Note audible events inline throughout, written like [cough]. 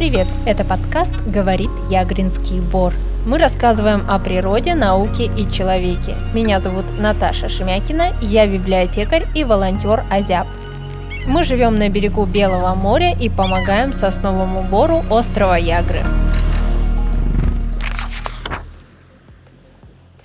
привет! Это подкаст «Говорит Ягринский бор». Мы рассказываем о природе, науке и человеке. Меня зовут Наташа Шемякина, я библиотекарь и волонтер Азяб. Мы живем на берегу Белого моря и помогаем сосновому бору острова Ягры.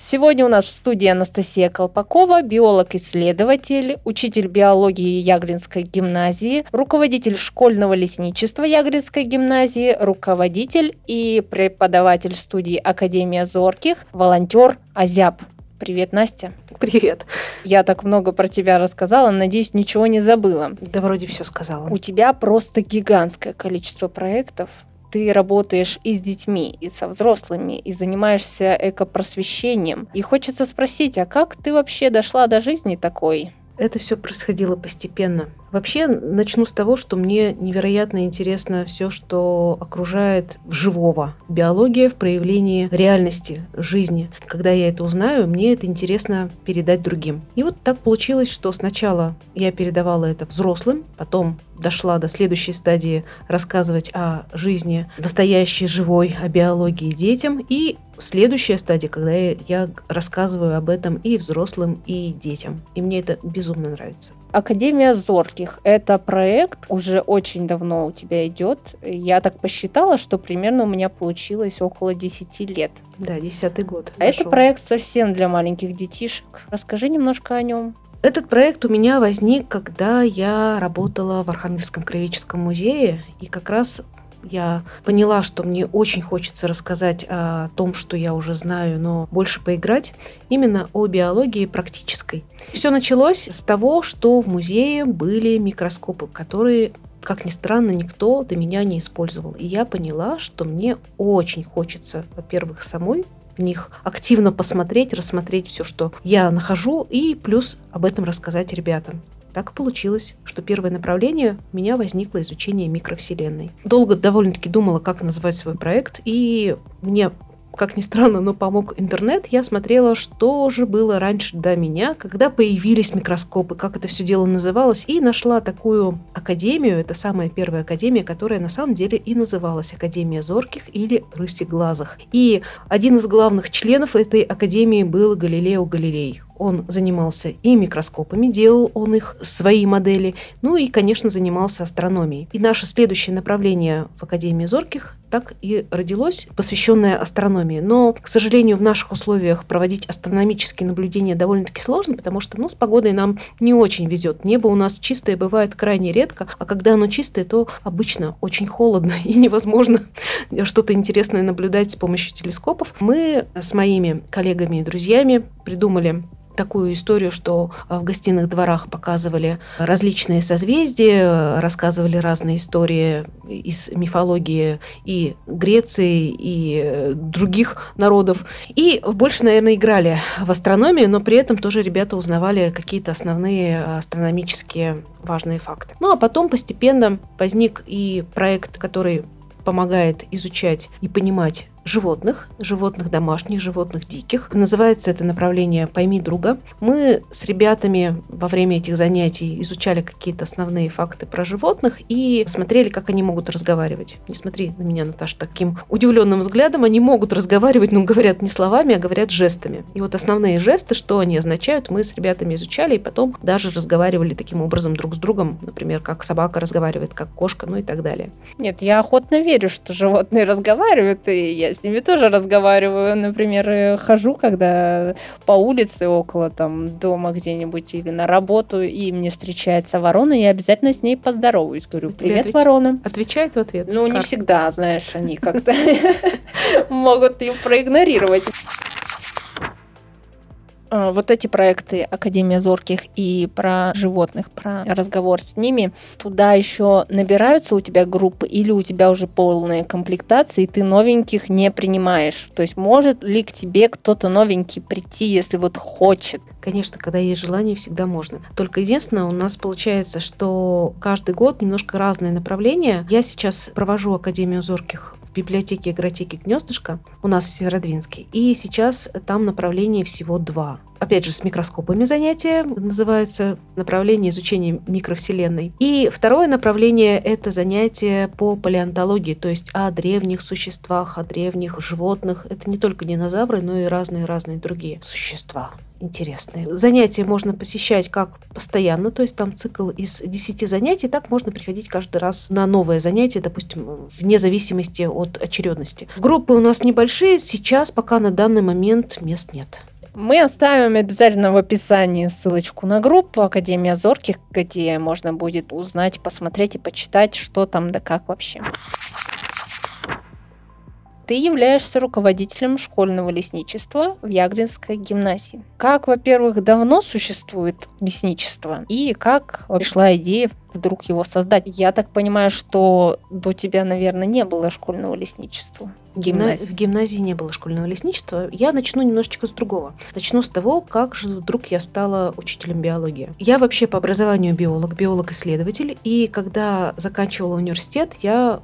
Сегодня у нас в студии Анастасия Колпакова, биолог-исследователь, учитель биологии Ягринской гимназии, руководитель школьного лесничества Ягринской гимназии, руководитель и преподаватель студии Академия Зорких, волонтер Азяб. Привет, Настя. Привет. Я так много про тебя рассказала, надеюсь, ничего не забыла. Да вроде все сказала. У тебя просто гигантское количество проектов ты работаешь и с детьми, и со взрослыми, и занимаешься экопросвещением. И хочется спросить, а как ты вообще дошла до жизни такой? Это все происходило постепенно. Вообще, начну с того, что мне невероятно интересно все, что окружает живого. Биология в проявлении реальности, жизни. Когда я это узнаю, мне это интересно передать другим. И вот так получилось, что сначала я передавала это взрослым, потом дошла до следующей стадии рассказывать о жизни настоящей, живой, о биологии детям. И следующая стадия, когда я, рассказываю об этом и взрослым, и детям. И мне это безумно нравится. Академия зорких – это проект, уже очень давно у тебя идет. Я так посчитала, что примерно у меня получилось около 10 лет. Да, десятый год. А это проект совсем для маленьких детишек. Расскажи немножко о нем. Этот проект у меня возник, когда я работала в Архангельском краеведческом музее, и как раз я поняла, что мне очень хочется рассказать о том, что я уже знаю, но больше поиграть, именно о биологии практической. Все началось с того, что в музее были микроскопы, которые как ни странно, никто до меня не использовал. И я поняла, что мне очень хочется, во-первых, самой в них активно посмотреть, рассмотреть все, что я нахожу, и плюс об этом рассказать ребятам. Так получилось, что первое направление у меня возникло изучение микровселенной. Долго довольно-таки думала, как назвать свой проект, и мне как ни странно, но помог интернет, я смотрела, что же было раньше до меня, когда появились микроскопы, как это все дело называлось, и нашла такую академию, это самая первая академия, которая на самом деле и называлась Академия зорких или рысеглазых. И один из главных членов этой академии был Галилео Галилей. Он занимался и микроскопами, делал он их, свои модели, ну и, конечно, занимался астрономией. И наше следующее направление в Академии Зорких так и родилось, посвященное астрономии. Но, к сожалению, в наших условиях проводить астрономические наблюдения довольно-таки сложно, потому что ну, с погодой нам не очень везет. Небо у нас чистое бывает крайне редко, а когда оно чистое, то обычно очень холодно [laughs] и невозможно что-то интересное наблюдать с помощью телескопов. Мы с моими коллегами и друзьями придумали такую историю, что в гостиных дворах показывали различные созвездия, рассказывали разные истории из мифологии и Греции, и других народов. И больше, наверное, играли в астрономию, но при этом тоже ребята узнавали какие-то основные астрономические важные факты. Ну а потом постепенно возник и проект, который помогает изучать и понимать животных, животных домашних, животных диких. Называется это направление «Пойми друга». Мы с ребятами во время этих занятий изучали какие-то основные факты про животных и смотрели, как они могут разговаривать. Не смотри на меня, Наташа, таким удивленным взглядом. Они могут разговаривать, но говорят не словами, а говорят жестами. И вот основные жесты, что они означают, мы с ребятами изучали и потом даже разговаривали таким образом друг с другом, например, как собака разговаривает, как кошка, ну и так далее. Нет, я охотно верю, что животные разговаривают, и я с ними тоже разговариваю. Например, хожу, когда по улице около там дома где-нибудь или на работу, и мне встречается ворона, я обязательно с ней поздороваюсь. Говорю, привет, отвеч... ворона. Отвечает в ответ? Ну, не всегда, знаешь, они как-то [laughs] могут им проигнорировать. А, вот эти проекты Академия зорких и про животных, про разговор с ними, туда еще набираются у тебя группы или у тебя уже полная комплектация, и ты новеньких не принимаешь? То есть может ли к тебе кто-то новенький прийти, если вот хочет? Конечно, когда есть желание, всегда можно. Только единственное, у нас получается, что каждый год немножко разные направления. Я сейчас провожу Академию зорких библиотеки игротеки «Гнездышко» у нас в Северодвинске. И сейчас там направлений всего два. Опять же, с микроскопами занятия, называется направление изучения микровселенной. И второе направление – это занятие по палеонтологии, то есть о древних существах, о древних животных. Это не только динозавры, но и разные-разные другие существа интересные. Занятия можно посещать как постоянно, то есть там цикл из 10 занятий, так можно приходить каждый раз на новое занятие, допустим, вне зависимости от очередности. Группы у нас небольшие, сейчас пока на данный момент мест нет. Мы оставим обязательно в описании ссылочку на группу Академия Зорких, где можно будет узнать, посмотреть и почитать, что там да как вообще. Ты являешься руководителем школьного лесничества в Ягринской гимназии. Как, во-первых, давно существует лесничество и как пришла идея вдруг его создать? Я так понимаю, что до тебя, наверное, не было школьного лесничества. В гимназии. в гимназии не было школьного лесничества. Я начну немножечко с другого. Начну с того, как же вдруг я стала учителем биологии. Я вообще по образованию биолог, биолог-исследователь. И когда заканчивала университет, я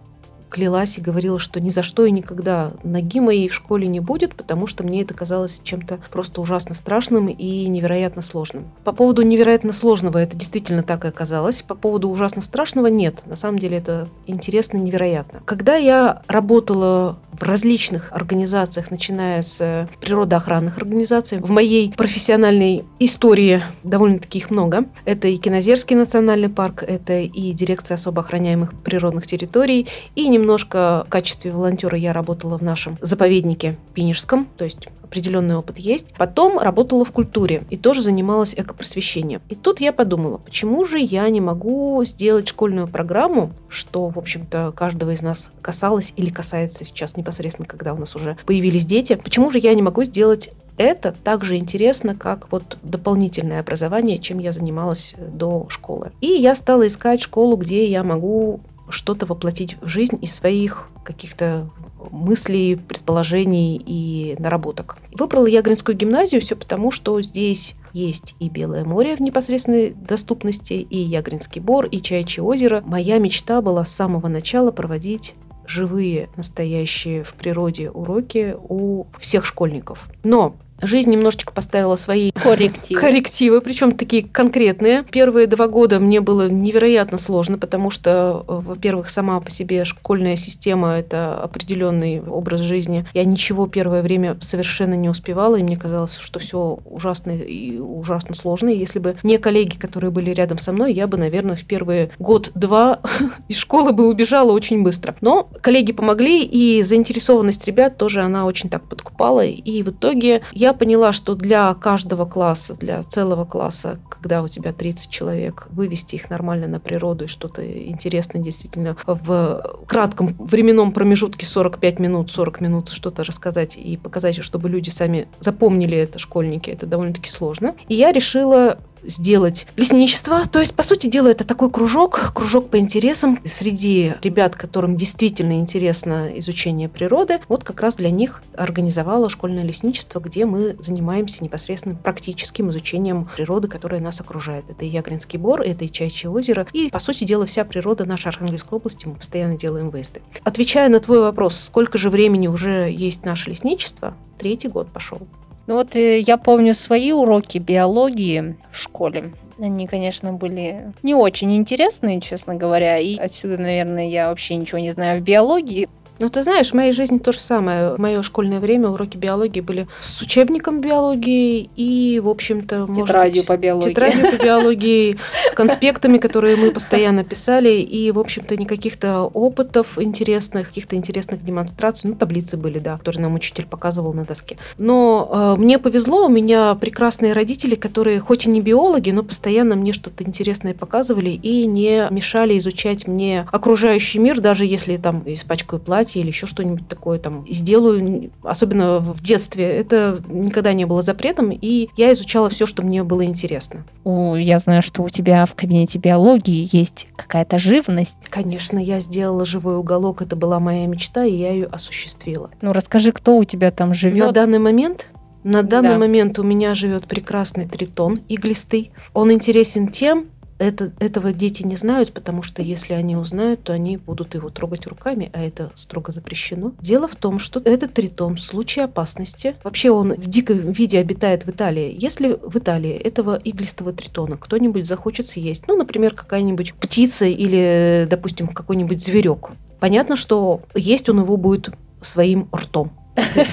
клялась и говорила, что ни за что и никогда ноги моей в школе не будет, потому что мне это казалось чем-то просто ужасно страшным и невероятно сложным. По поводу невероятно сложного это действительно так и оказалось. По поводу ужасно страшного нет. На самом деле это интересно, невероятно. Когда я работала в различных организациях, начиная с природоохранных организаций, в моей профессиональной истории довольно-таки их много. Это и Кинозерский национальный парк, это и дирекция особо охраняемых природных территорий, и немного немножко в качестве волонтера я работала в нашем заповеднике Пинежском, то есть определенный опыт есть. Потом работала в культуре и тоже занималась экопросвещением. И тут я подумала, почему же я не могу сделать школьную программу, что, в общем-то, каждого из нас касалось или касается сейчас непосредственно, когда у нас уже появились дети. Почему же я не могу сделать это так же интересно, как вот дополнительное образование, чем я занималась до школы. И я стала искать школу, где я могу что-то воплотить в жизнь из своих каких-то мыслей, предположений и наработок. Выбрала я гимназию все потому, что здесь есть и Белое море в непосредственной доступности, и Ягринский бор, и Чайчье озеро. Моя мечта была с самого начала проводить живые, настоящие в природе уроки у всех школьников. Но Жизнь немножечко поставила свои коррективы. коррективы, причем такие конкретные. Первые два года мне было невероятно сложно, потому что, во-первых, сама по себе школьная система – это определенный образ жизни. Я ничего первое время совершенно не успевала, и мне казалось, что все ужасно и ужасно сложно. И если бы не коллеги, которые были рядом со мной, я бы, наверное, в первые год-два [laughs] из школы бы убежала очень быстро. Но коллеги помогли, и заинтересованность ребят тоже она очень так подкупала. И в итоге я поняла, что для каждого класса, для целого класса, когда у тебя 30 человек, вывести их нормально на природу и что-то интересное действительно в кратком временном промежутке 45 минут, 40 минут что-то рассказать и показать, чтобы люди сами запомнили это, школьники, это довольно-таки сложно. И я решила сделать лесничество. То есть, по сути дела, это такой кружок, кружок по интересам среди ребят, которым действительно интересно изучение природы. Вот как раз для них организовала школьное лесничество, где мы занимаемся непосредственно практическим изучением природы, которая нас окружает. Это и Ягринский бор, это и Чайчье озеро. И, по сути дела, вся природа нашей Архангельской области мы постоянно делаем выезды. Отвечая на твой вопрос, сколько же времени уже есть наше лесничество, третий год пошел. Ну вот э, я помню свои уроки биологии в школе. Они, конечно, были не очень интересные, честно говоря. И отсюда, наверное, я вообще ничего не знаю в биологии. Ну, ты знаешь, в моей жизни то же самое. В мое школьное время уроки биологии были с учебником биологии и, в общем-то, с тетрадью быть, по биологии. Тетрадью по биологии, [laughs] конспектами, которые мы постоянно писали, и, в общем-то, никаких-то опытов интересных, каких-то интересных демонстраций. Ну, таблицы были, да, которые нам учитель показывал на доске. Но э, мне повезло, у меня прекрасные родители, которые хоть и не биологи, но постоянно мне что-то интересное показывали и не мешали изучать мне окружающий мир, даже если там испачкаю платье платье или еще что-нибудь такое там сделаю, особенно в детстве. Это никогда не было запретом, и я изучала все, что мне было интересно. О, я знаю, что у тебя в кабинете биологии есть какая-то живность. Конечно, я сделала живой уголок, это была моя мечта, и я ее осуществила. Ну, расскажи, кто у тебя там живет? На данный момент на данный да. момент у меня живет прекрасный тритон иглистый. Он интересен тем, это, этого дети не знают, потому что если они узнают, то они будут его трогать руками, а это строго запрещено. Дело в том, что этот тритон в случае опасности, вообще он в диком виде обитает в Италии. Если в Италии этого иглистого тритона кто-нибудь захочет съесть, ну, например, какая-нибудь птица или, допустим, какой-нибудь зверек, понятно, что есть он его будет своим ртом.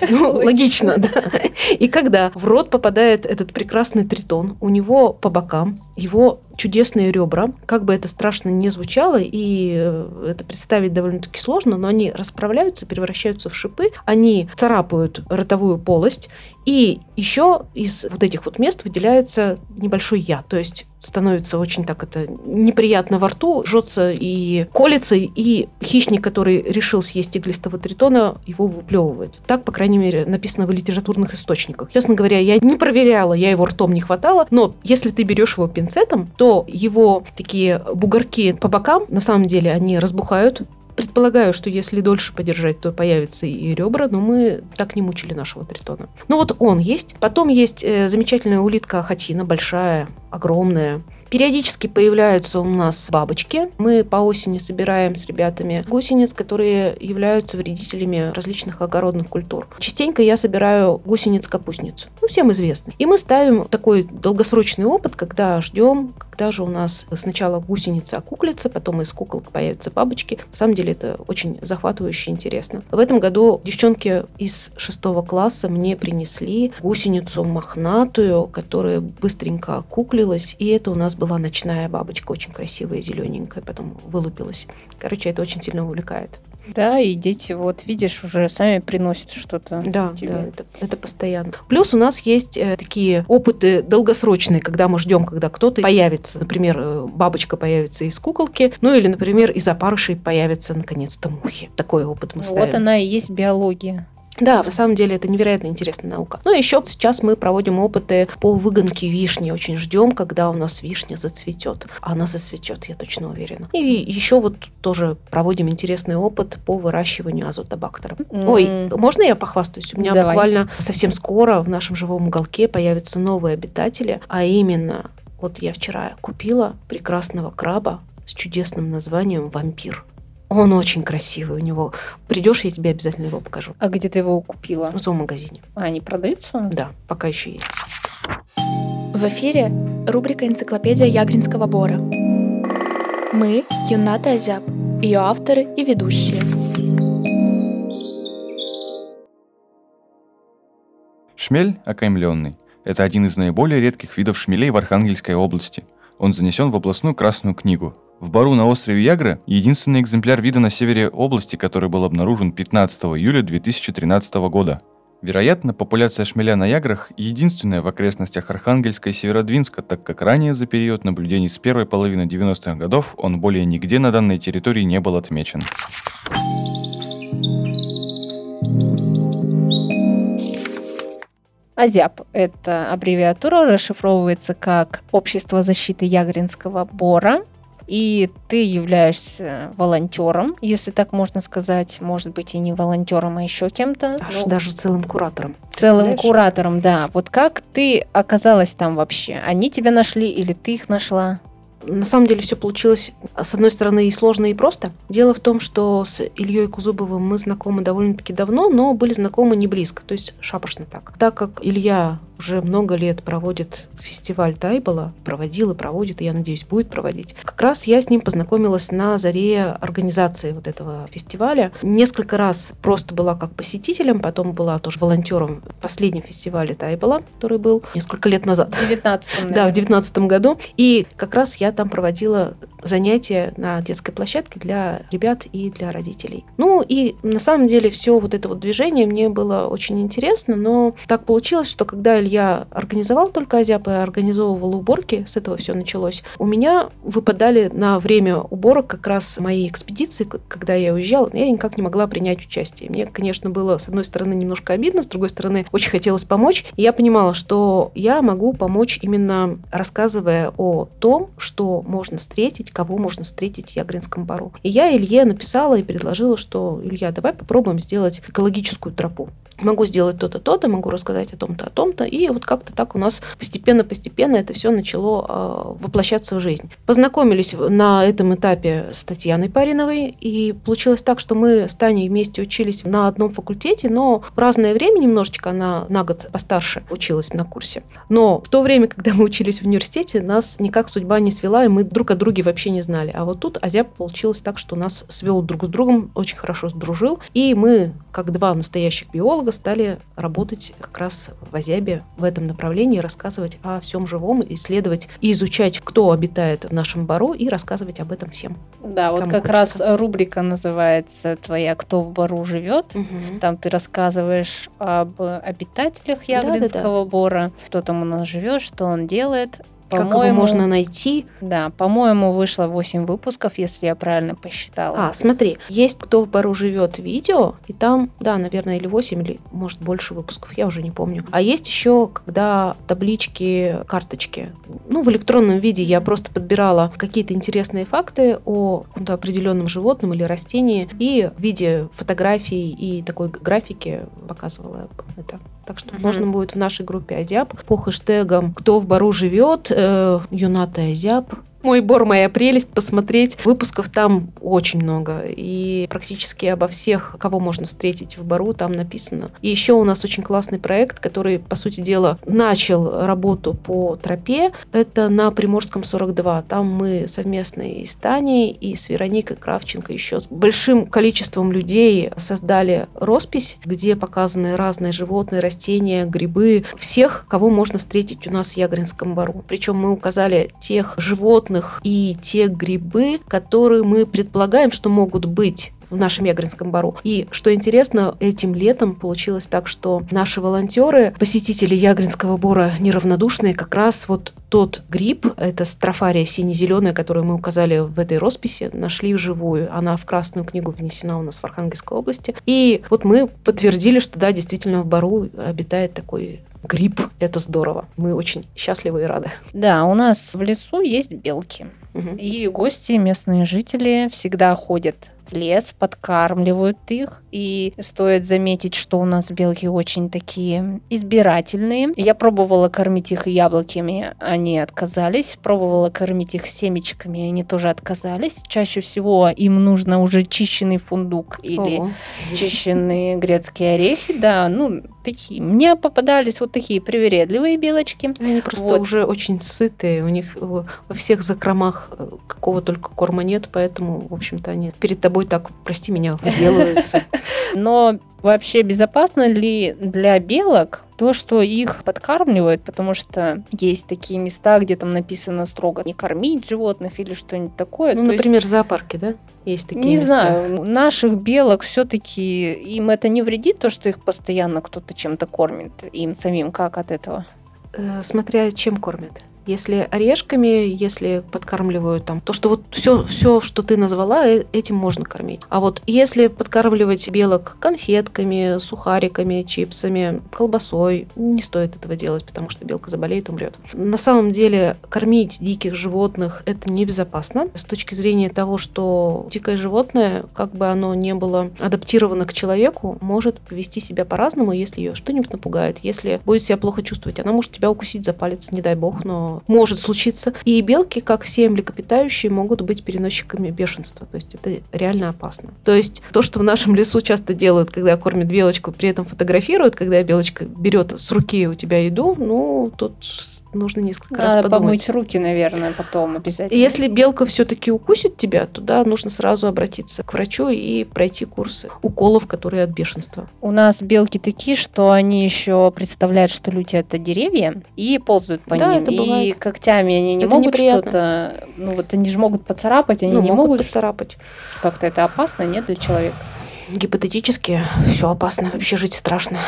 Ну, [laughs] логично, да. И когда в рот попадает этот прекрасный тритон, у него по бокам его чудесные ребра, как бы это страшно не звучало, и э, это представить довольно-таки сложно, но они расправляются, превращаются в шипы, они царапают ротовую полость, и еще из вот этих вот мест выделяется небольшой яд, то есть становится очень так это неприятно во рту, жжется и колется, и хищник, который решил съесть иглистого тритона, его выплевывает. Так, по крайней мере, написано в литературных источниках. Честно говоря, я не проверяла, я его ртом не хватало, но если ты берешь его пинцетом, то его такие бугорки по бокам, на самом деле, они разбухают, Предполагаю, что если дольше подержать, то появятся и ребра, но мы так не мучили нашего тритона. Ну вот он есть. Потом есть э, замечательная улитка Ахатина, большая, огромная. Периодически появляются у нас бабочки. Мы по осени собираем с ребятами гусениц, которые являются вредителями различных огородных культур. Частенько я собираю гусениц-капустниц. Ну, всем известно. И мы ставим такой долгосрочный опыт, когда ждем, когда же у нас сначала гусеница окуклится, потом из куколок появятся бабочки. На самом деле это очень захватывающе интересно. В этом году девчонки из шестого класса мне принесли гусеницу мохнатую, которая быстренько окуклилась, и это у нас была ночная бабочка, очень красивая, зелененькая, потом вылупилась. Короче, это очень сильно увлекает. Да, и дети, вот видишь, уже сами приносят что-то. Да, тебе. да, это, это постоянно. Плюс у нас есть э, такие опыты долгосрочные, когда мы ждем, когда кто-то появится. Например, э, бабочка появится из куколки, ну или, например, из опарышей появится наконец-то мухи. Такой опыт мы ставим. Вот она и есть биология. Да, на самом деле это невероятно интересная наука. Ну, еще сейчас мы проводим опыты по выгонке вишни. Очень ждем, когда у нас вишня зацветет. А она зацветет, я точно уверена. И еще вот тоже проводим интересный опыт по выращиванию азотобактера. Mm. Ой, можно я похвастаюсь? У меня Давай. буквально совсем скоро в нашем живом уголке появятся новые обитатели, а именно вот я вчера купила прекрасного краба с чудесным названием «Вампир». Он очень красивый у него. Придешь, я тебе обязательно его покажу. А где ты его купила? В зоомагазине. А они продаются? Да, пока еще есть. В эфире рубрика «Энциклопедия Ягринского бора». Мы – Юната Азяб, ее авторы и ведущие. Шмель окаймленный – это один из наиболее редких видов шмелей в Архангельской области. Он занесен в областную Красную книгу – в Бару на острове Ягра единственный экземпляр вида на севере области, который был обнаружен 15 июля 2013 года. Вероятно, популяция шмеля на Яграх единственная в окрестностях Архангельска и Северодвинска, так как ранее за период наблюдений с первой половины 90-х годов он более нигде на данной территории не был отмечен. АЗЯП – это аббревиатура, расшифровывается как Общество защиты Ягринского бора и ты являешься волонтером, если так можно сказать, может быть и не волонтером, а еще кем-то. Аж ну, даже целым куратором. Целым куратором, да. Вот как ты оказалась там вообще? Они тебя нашли или ты их нашла? На самом деле все получилось, с одной стороны, и сложно, и просто. Дело в том, что с Ильей Кузубовым мы знакомы довольно-таки давно, но были знакомы не близко, то есть шапошно так. Так как Илья уже много лет проводит фестиваль Тайбола, проводил и проводит, и я надеюсь, будет проводить. Как раз я с ним познакомилась на заре организации вот этого фестиваля. Несколько раз просто была как посетителем, потом была тоже волонтером в последнем фестивале Тайбола, который был несколько лет назад. В 19 Да, в 19 году. И как раз там проводила занятия на детской площадке для ребят и для родителей. Ну и на самом деле все вот это вот движение мне было очень интересно, но так получилось, что когда Илья организовал только Азиап и организовывал уборки, с этого все началось, у меня выпадали на время уборок как раз мои экспедиции, когда я уезжала, я никак не могла принять участие. Мне, конечно, было, с одной стороны, немножко обидно, с другой стороны, очень хотелось помочь. И я понимала, что я могу помочь именно рассказывая о том, что можно встретить встретить, кого можно встретить в Ягринском бару. И я Илье написала и предложила, что, Илья, давай попробуем сделать экологическую тропу могу сделать то-то, то-то, могу рассказать о том-то, о том-то. И вот как-то так у нас постепенно-постепенно это все начало э, воплощаться в жизнь. Познакомились на этом этапе с Татьяной Париновой, и получилось так, что мы с Таней вместе учились на одном факультете, но в разное время немножечко, она на год постарше училась на курсе. Но в то время, когда мы учились в университете, нас никак судьба не свела, и мы друг о друге вообще не знали. А вот тут Азяб получилось так, что нас свел друг с другом, очень хорошо сдружил, и мы, как два настоящих биолога, стали работать как раз в Азябе в этом направлении, рассказывать о всем живом, исследовать и изучать, кто обитает в нашем бару, и рассказывать об этом всем. Да, вот как хочется. раз рубрика называется твоя «Кто в бару живет». Угу. Там ты рассказываешь об обитателях Яглинского да, да, да. бора, кто там у нас живет, что он делает. Как его можно найти? Да, по-моему, вышло 8 выпусков, если я правильно посчитала. А, смотри, есть «Кто в бару живет» видео, и там, да, наверное, или 8, или, может, больше выпусков, я уже не помню. А есть еще, когда таблички, карточки. Ну, в электронном виде я просто подбирала какие-то интересные факты о каком-то определенном животном или растении, и в виде фотографий и такой графики показывала это. Так что mm-hmm. можно будет в нашей группе Азяб по хэштегам «Кто в бару живет», э, «Юната Азяб», мой бор, моя прелесть, посмотреть. Выпусков там очень много. И практически обо всех, кого можно встретить в бару, там написано. И еще у нас очень классный проект, который, по сути дела, начал работу по тропе. Это на Приморском 42. Там мы совместно и с Таней, и с Вероникой Кравченко еще с большим количеством людей создали роспись, где показаны разные животные, растения, грибы. Всех, кого можно встретить у нас в Ягринском бару. Причем мы указали тех животных, животных и те грибы, которые мы предполагаем, что могут быть в нашем Ягринском бару. И что интересно, этим летом получилось так, что наши волонтеры, посетители Ягринского бора неравнодушные, как раз вот тот гриб, это строфария сине-зеленая, которую мы указали в этой росписи, нашли вживую. Она в Красную книгу внесена у нас в Архангельской области. И вот мы подтвердили, что да, действительно в Бару обитает такой гриб. Это здорово. Мы очень счастливы и рады. Да, у нас в лесу есть белки. Угу. И гости, местные жители всегда ходят в лес, подкармливают их. И стоит заметить, что у нас белки очень такие избирательные. Я пробовала кормить их яблоками, они отказались. Пробовала кормить их семечками, они тоже отказались. Чаще всего им нужно уже чищенный фундук или Ого. чищенные грецкие орехи. Да, ну, такие. Мне попадались вот такие привередливые белочки. Они просто вот. уже очень сытые. У них во всех закромах э, какого только корма нет, поэтому, в общем-то, они перед тобой так, прости меня, выделываются. [laughs] Но вообще безопасно ли для белок то, что их подкармливают, потому что есть такие места, где там написано строго не кормить животных или что-нибудь такое. Ну, то например, есть... зоопарки, да? Есть такие Не места. знаю, наших белок все-таки им это не вредит, то, что их постоянно кто-то чем-то кормит, им самим как от этого? Э, смотря чем кормят. Если орешками, если подкармливают там, то что вот все, все, что ты назвала, э, этим можно кормить. А вот если подкармливать белок конфетками, сухариками, чипсами, колбасой, не стоит этого делать, потому что белка заболеет, умрет. На самом деле кормить диких животных это небезопасно с точки зрения того, что дикое животное, как бы оно не было адаптировано к человеку, может повести себя по-разному, если ее что-нибудь напугает, если будет себя плохо чувствовать, она может тебя укусить за палец, не дай бог, но может случиться. И белки, как все млекопитающие, могут быть переносчиками бешенства. То есть это реально опасно. То есть то, что в нашем лесу часто делают, когда кормят белочку, при этом фотографируют, когда белочка берет с руки у тебя еду, ну, тут нужно несколько Надо раз подумать. помыть руки, наверное, потом обязательно. Если белка все-таки укусит тебя, то да, нужно сразу обратиться к врачу и пройти курсы уколов, которые от бешенства. У нас белки такие, что они еще представляют, что люди это деревья и ползают по да, ним. Это бывает. И когтями они не это могут что-то. Ну вот они же могут поцарапать, они ну, не могут, могут поцарапать. Как-то это опасно, нет, для человека? Гипотетически все опасно, вообще жить страшно.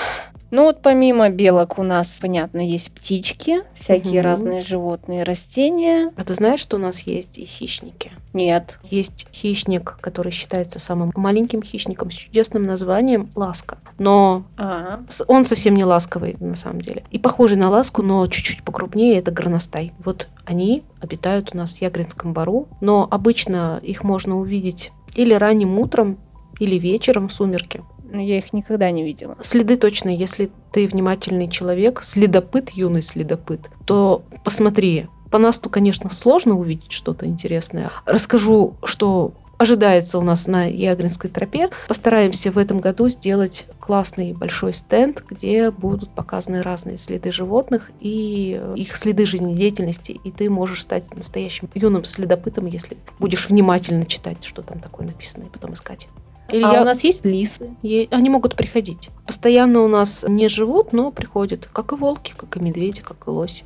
Ну вот помимо белок у нас, понятно, есть птички, всякие Мгм. разные животные, растения. А ты знаешь, что у нас есть и хищники? Нет. Есть хищник, который считается самым маленьким хищником с чудесным названием ласка. Но А, с- он совсем не ласковый на самом деле. И похожий на ласку, но чуть-чуть покрупнее, это горностай. Вот они обитают у нас в Ягринском бару, но обычно их можно увидеть или ранним утром, или вечером в сумерки. Ну, я их никогда не видела. Следы точно, если ты внимательный человек, следопыт, юный следопыт, то посмотри. По насту, конечно, сложно увидеть что-то интересное. Расскажу, что ожидается у нас на Ягринской тропе. Постараемся в этом году сделать классный большой стенд, где будут показаны разные следы животных и их следы жизнедеятельности. И ты можешь стать настоящим юным следопытом, если будешь внимательно читать, что там такое написано, и потом искать. Или а я- у нас есть лисы. Е- Они могут приходить. Постоянно у нас не живут, но приходят. Как и волки, как и медведи, как и лось.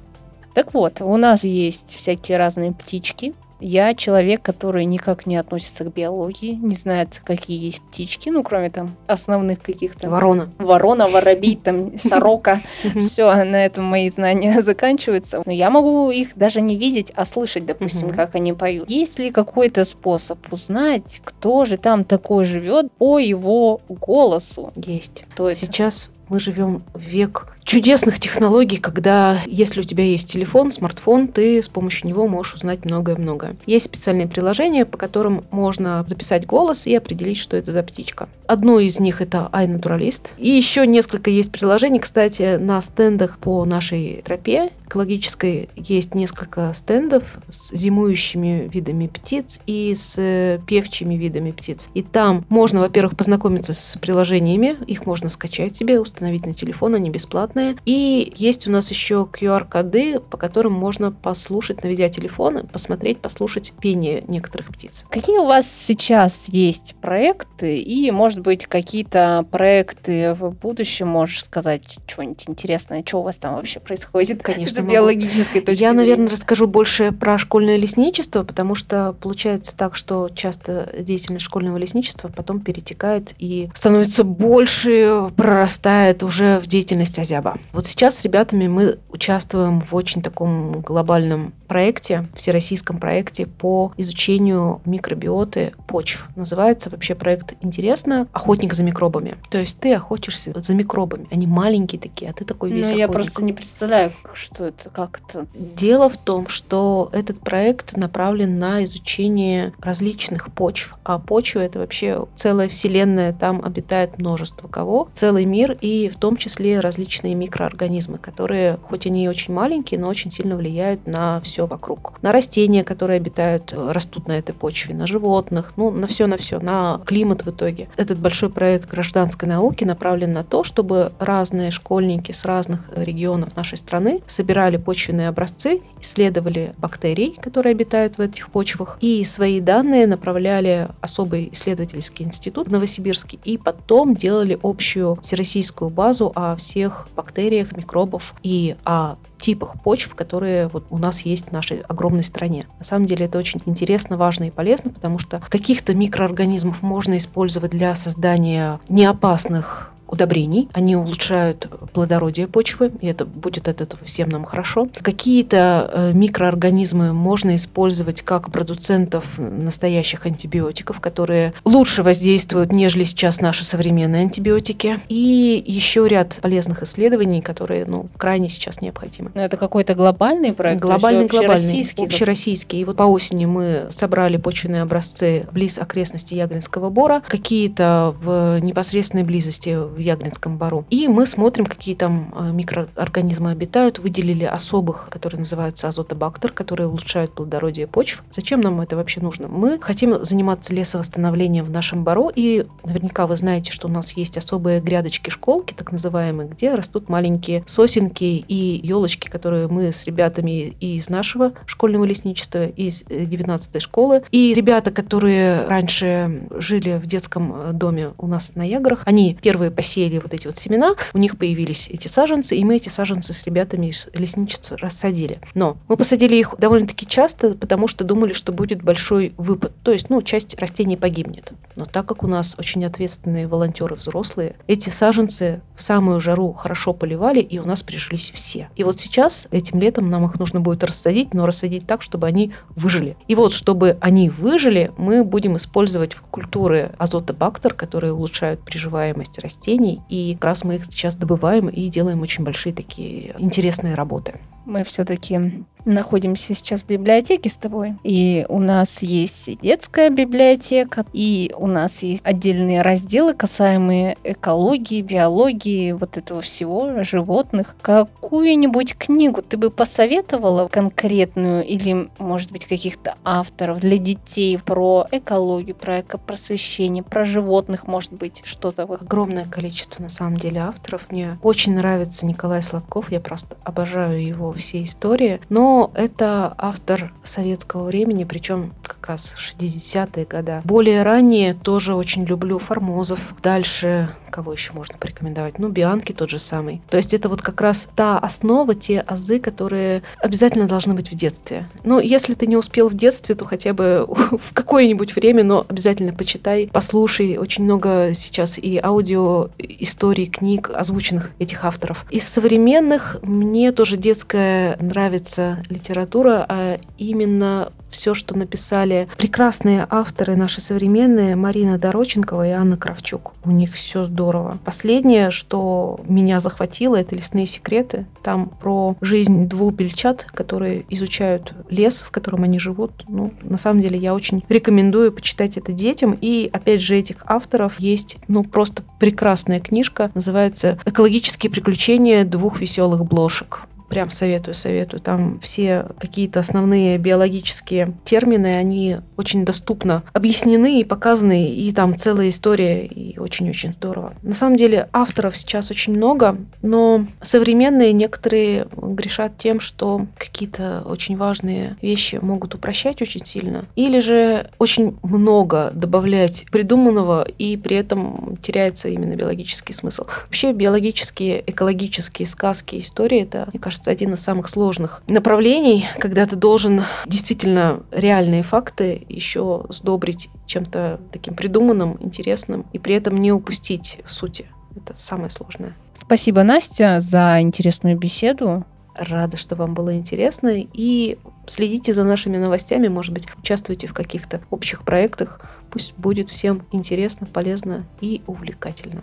Так вот, у нас есть всякие разные птички. Я человек, который никак не относится к биологии, не знает, какие есть птички, ну, кроме там основных каких-то. Ворона. Ворона, воробей, там, [laughs] сорока. Все, на этом мои знания [laughs] заканчиваются. Но я могу их даже не видеть, а слышать, допустим, как они поют. Есть ли какой-то способ узнать, кто же там такой живет по его голосу? Есть. То есть Сейчас мы живем в век чудесных технологий, когда если у тебя есть телефон, смартфон, ты с помощью него можешь узнать многое-многое. Есть специальные приложения, по которым можно записать голос и определить, что это за птичка. Одно из них это iNaturalist. И еще несколько есть приложений. Кстати, на стендах по нашей тропе экологической есть несколько стендов с зимующими видами птиц и с э, певчими видами птиц. И там можно, во-первых, познакомиться с приложениями, их можно скачать себе, установить на телефон, они бесплатные. И есть у нас еще QR-коды, по которым можно послушать, наведя телефон, посмотреть, послушать пение некоторых птиц. Какие у вас сейчас есть проекты и, может быть, какие-то проекты в будущем, можешь сказать что-нибудь интересное, что у вас там вообще происходит? Конечно, с могу. биологической точки Я, наверное, зрения? расскажу больше про школьное лесничество, потому что получается так, что часто деятельность школьного лесничества потом перетекает и становится больше, прорастает уже в деятельность Азяба. Вот сейчас с ребятами мы участвуем в очень таком глобальном проекте, всероссийском проекте по изучению микробиоты почв. Называется вообще проект интересно «Охотник за микробами». То есть ты охотишься за микробами. Они маленькие такие, а ты такой весь Ну, я охотник. просто не представляю, что это, как это. Дело в том, что этот проект направлен на изучение различных почв. А почва — это вообще целая вселенная, там обитает множество кого, целый мир, и в том числе различные микроорганизмы, которые, хоть они и очень маленькие, но очень сильно влияют на все вокруг. На растения, которые обитают, растут на этой почве, на животных, ну, на все, на все, на климат в итоге. Этот большой проект гражданской науки направлен на то, чтобы разные школьники с разных регионов нашей страны собирали почвенные образцы, исследовали бактерий, которые обитают в этих почвах, и свои данные направляли особый исследовательский институт в Новосибирске, и потом делали общую всероссийскую базу о всех бактериях, микробов и о типах почв, которые вот у нас есть в нашей огромной стране. На самом деле это очень интересно, важно и полезно, потому что каких-то микроорганизмов можно использовать для создания неопасных удобрений. Они улучшают плодородие почвы, и это будет от этого всем нам хорошо. Какие-то э, микроорганизмы можно использовать как продуцентов настоящих антибиотиков, которые лучше воздействуют, нежели сейчас наши современные антибиотики. И еще ряд полезных исследований, которые ну, крайне сейчас необходимы. Ну, это какой-то глобальный проект? Глобальный, глобальный, общероссийский? общероссийский. И вот по осени мы собрали почвенные образцы близ окрестностей Ягринского бора, какие-то в непосредственной близости в Ягринском бору. И мы смотрим, какие там э, микроорганизмы обитают, выделили особых, которые называются азотобактер, которые улучшают плодородие почв. Зачем нам это вообще нужно? Мы хотим заниматься лесовосстановлением в нашем бору, и наверняка вы знаете, что у нас есть особые грядочки-школки, так называемые, где растут маленькие сосенки и елочки, которые мы с ребятами из нашего школьного лесничества, из 19 школы, и ребята, которые раньше жили в детском э, доме у нас на Яграх, они первые посеяли посеяли вот эти вот семена, у них появились эти саженцы, и мы эти саженцы с ребятами из лесничества рассадили. Но мы посадили их довольно-таки часто, потому что думали, что будет большой выпад. То есть, ну, часть растений погибнет. Но так как у нас очень ответственные волонтеры взрослые, эти саженцы в самую жару хорошо поливали, и у нас прижились все. И вот сейчас, этим летом, нам их нужно будет рассадить, но рассадить так, чтобы они выжили. И вот, чтобы они выжили, мы будем использовать культуры азотобактер, которые улучшают приживаемость растений, и как раз мы их сейчас добываем и делаем очень большие такие интересные работы. Мы все-таки находимся сейчас в библиотеке с тобой, и у нас есть детская библиотека, и у нас есть отдельные разделы, касаемые экологии, биологии, вот этого всего, животных. Какую-нибудь книгу ты бы посоветовала конкретную или, может быть, каких-то авторов для детей про экологию, про экопросвещение, про животных, может быть, что-то вот? Огромное количество, на самом деле, авторов. Мне очень нравится Николай Сладков, я просто обожаю его все истории, но это автор советского времени, причем как раз 60-е годы. Более ранее тоже очень люблю Формозов. Дальше кого еще можно порекомендовать? Ну, Бианки тот же самый. То есть это вот как раз та основа, те азы, которые обязательно должны быть в детстве. Ну, если ты не успел в детстве, то хотя бы [laughs] в какое-нибудь время, но обязательно почитай, послушай. Очень много сейчас и аудио историй, книг, озвученных этих авторов. Из современных мне тоже детская нравится литература, а именно все, что написали прекрасные авторы наши современные, Марина Дороченкова и Анна Кравчук. У них все здорово. Последнее, что меня захватило, это «Лесные секреты». Там про жизнь двух бельчат, которые изучают лес, в котором они живут. Ну, на самом деле, я очень рекомендую почитать это детям. И, опять же, этих авторов есть, ну, просто прекрасная книжка. Называется «Экологические приключения двух веселых блошек». Прям советую, советую. Там все какие-то основные биологические термины, они очень доступно объяснены и показаны, и там целая история, и очень-очень здорово. На самом деле авторов сейчас очень много, но современные некоторые грешат тем, что какие-то очень важные вещи могут упрощать очень сильно, или же очень много добавлять придуманного, и при этом теряется именно биологический смысл. Вообще биологические, экологические сказки, истории, это, мне кажется, кажется, один из самых сложных направлений, когда ты должен действительно реальные факты еще сдобрить чем-то таким придуманным, интересным, и при этом не упустить сути. Это самое сложное. Спасибо, Настя, за интересную беседу. Рада, что вам было интересно. И следите за нашими новостями, может быть, участвуйте в каких-то общих проектах. Пусть будет всем интересно, полезно и увлекательно.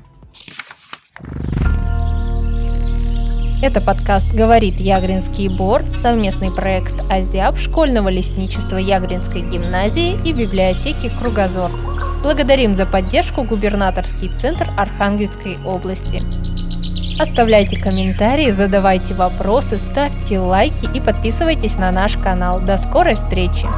Это подкаст «Говорит Ягринский бор», совместный проект «Азиаб» школьного лесничества Ягринской гимназии и библиотеки «Кругозор». Благодарим за поддержку губернаторский центр Архангельской области. Оставляйте комментарии, задавайте вопросы, ставьте лайки и подписывайтесь на наш канал. До скорой встречи!